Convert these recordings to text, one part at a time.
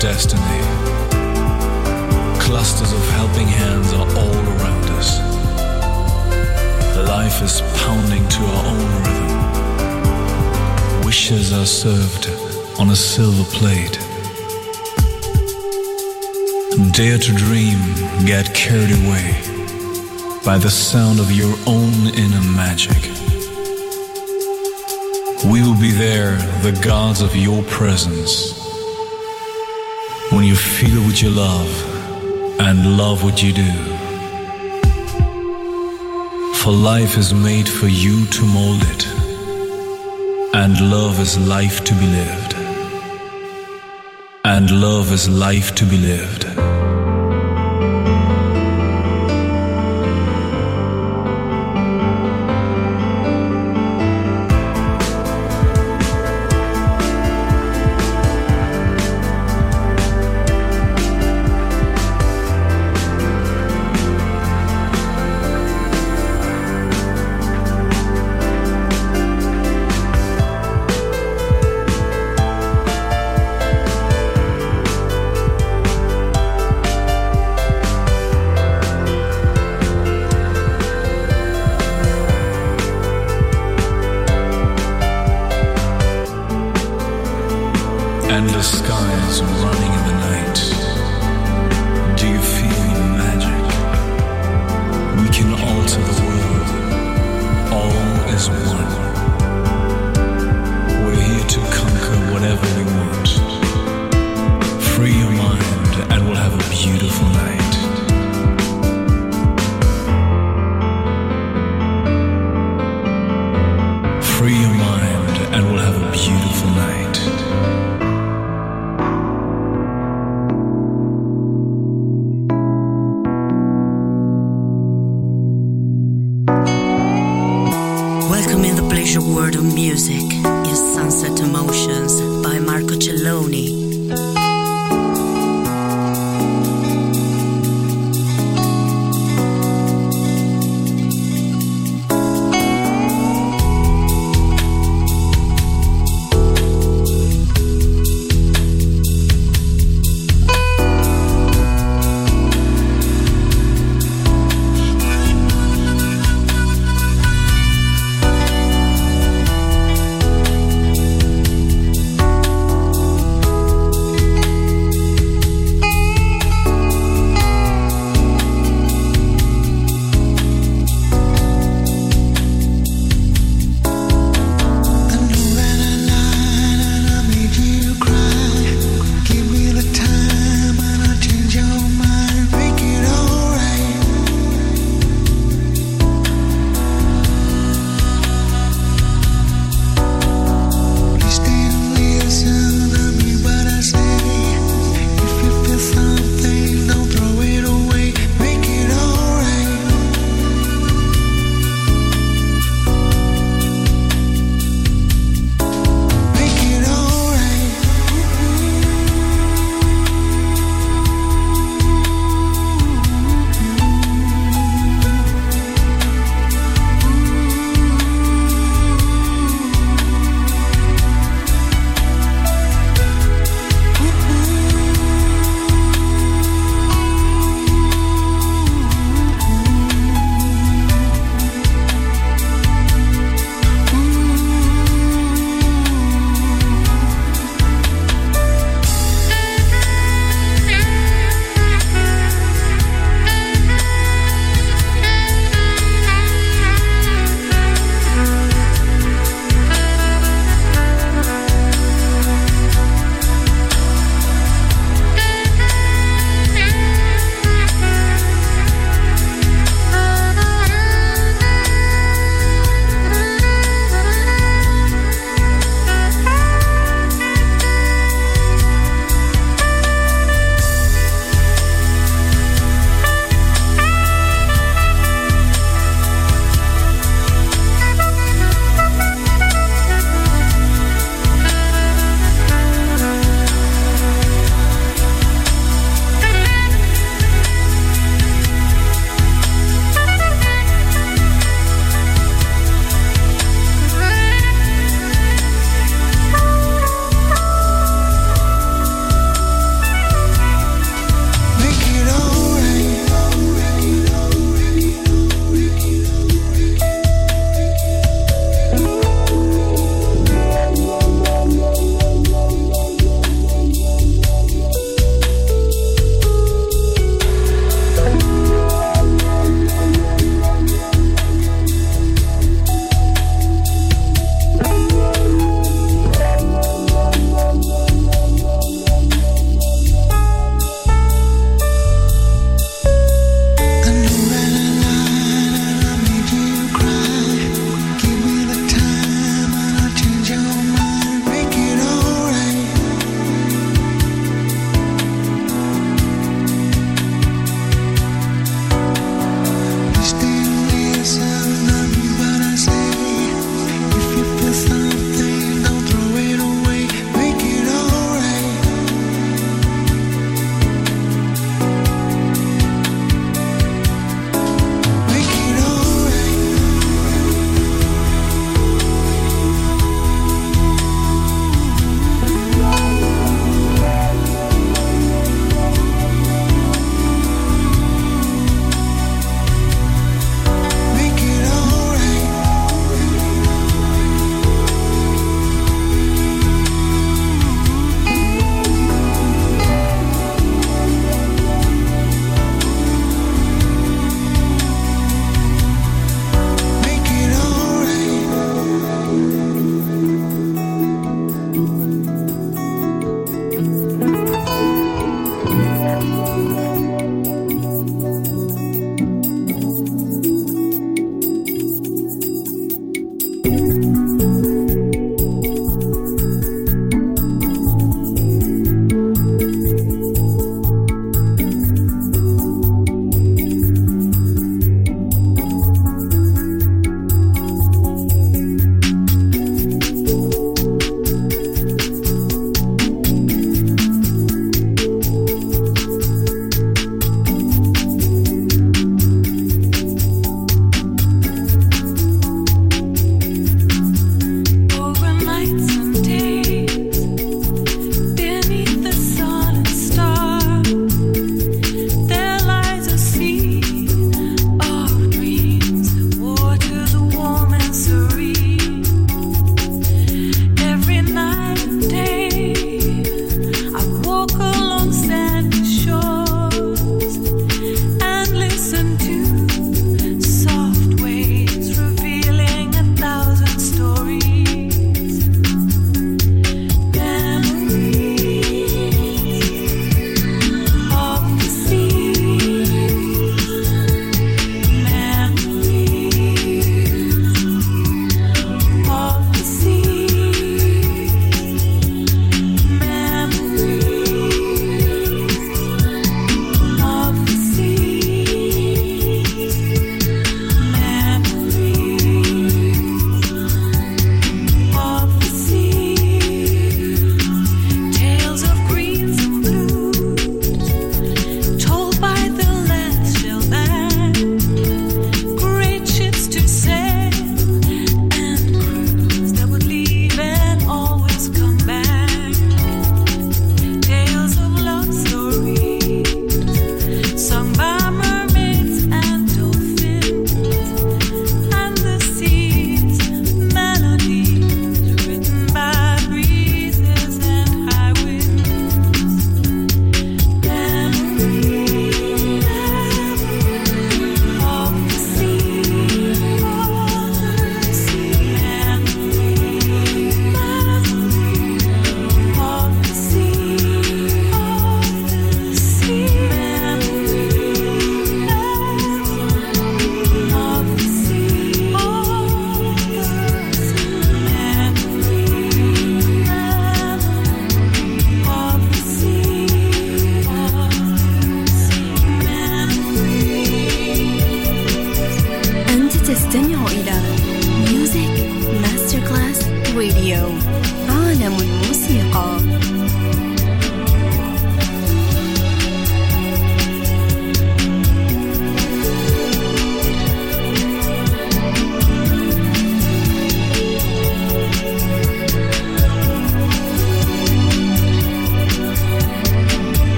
Destiny. Clusters of helping hands are all around us. Life is pounding to our own rhythm. Wishes are served on a silver plate. Dare to dream, get carried away by the sound of your own inner magic. We will be there, the gods of your presence. When you feel what you love and love what you do. For life is made for you to mold it, and love is life to be lived. And love is life to be lived.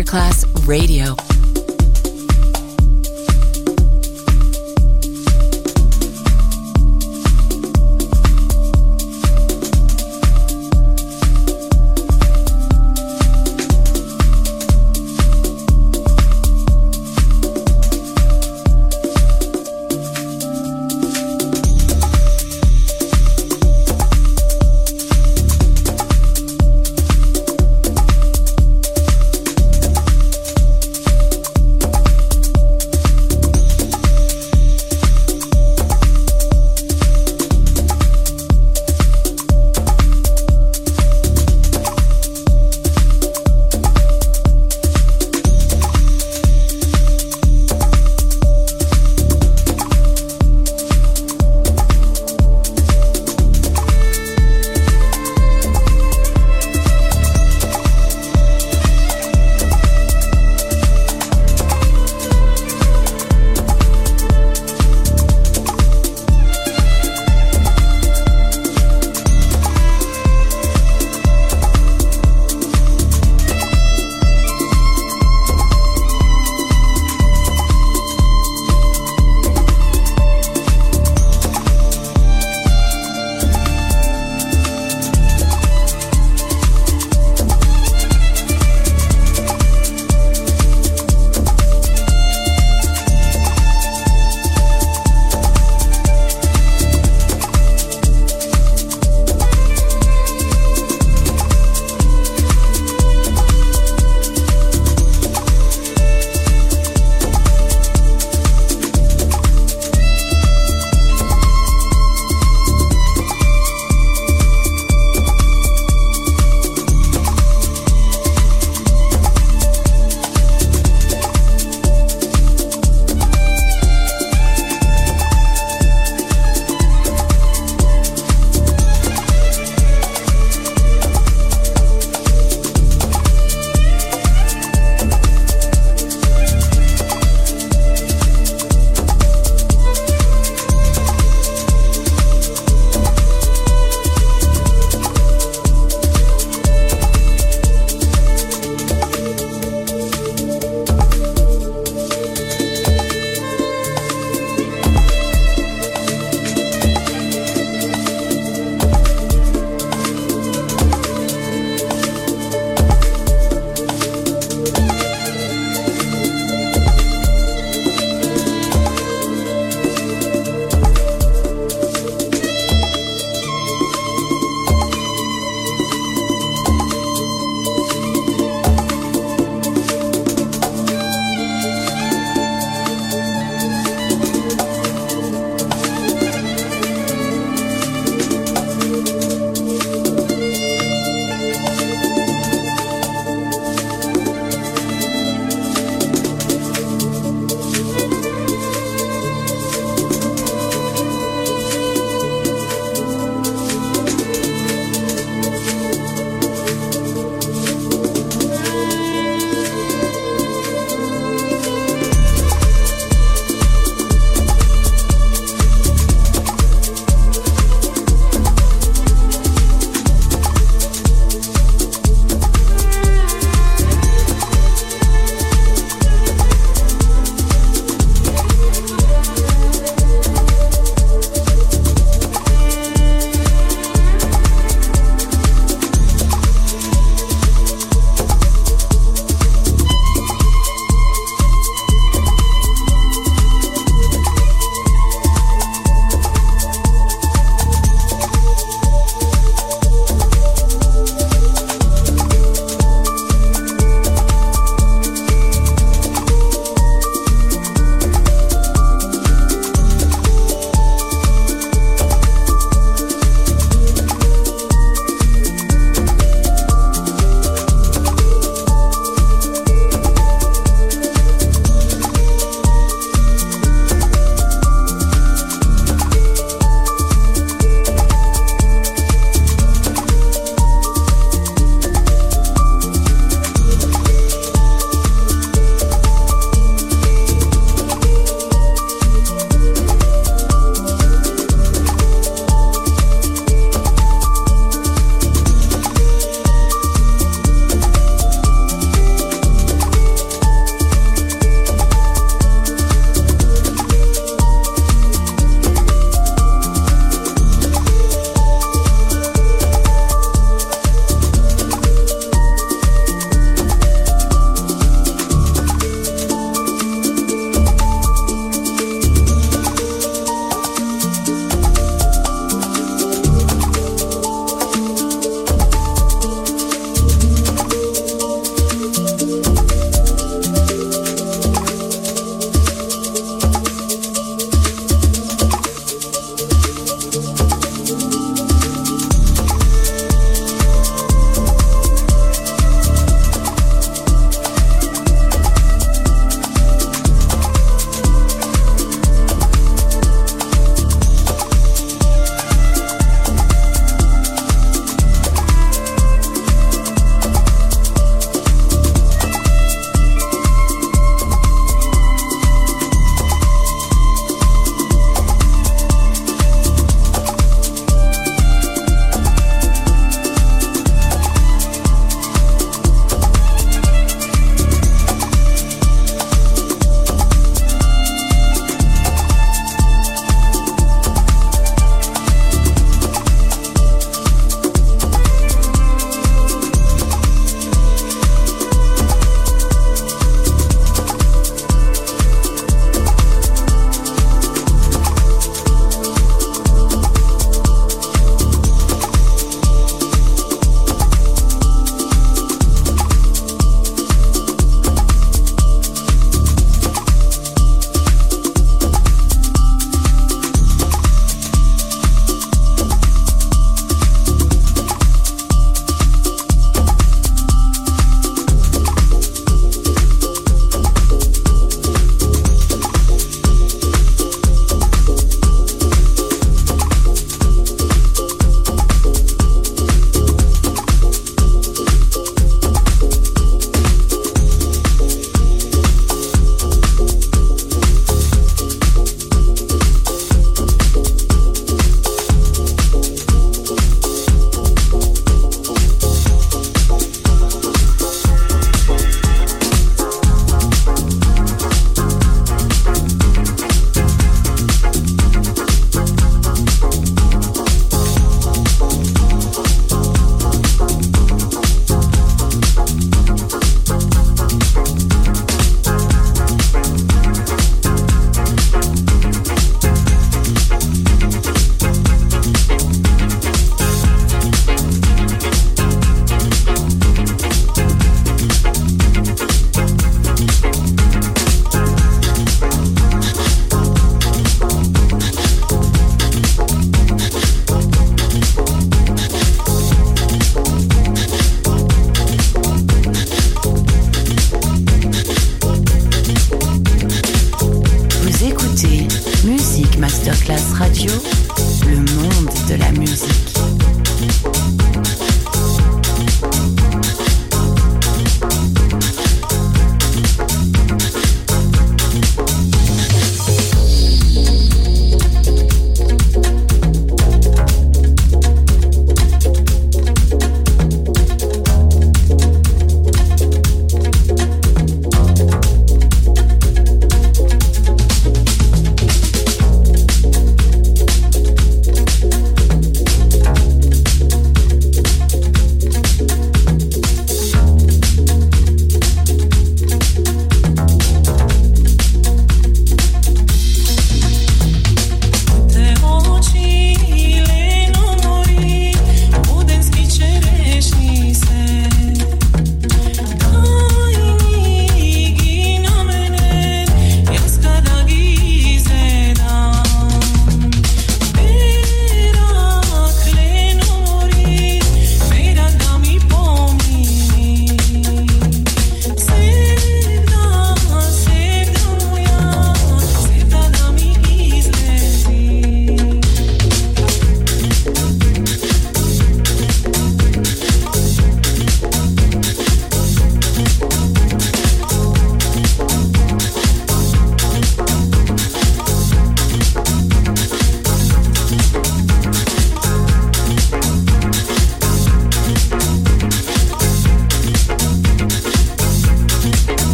Masterclass Radio.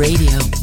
Radio.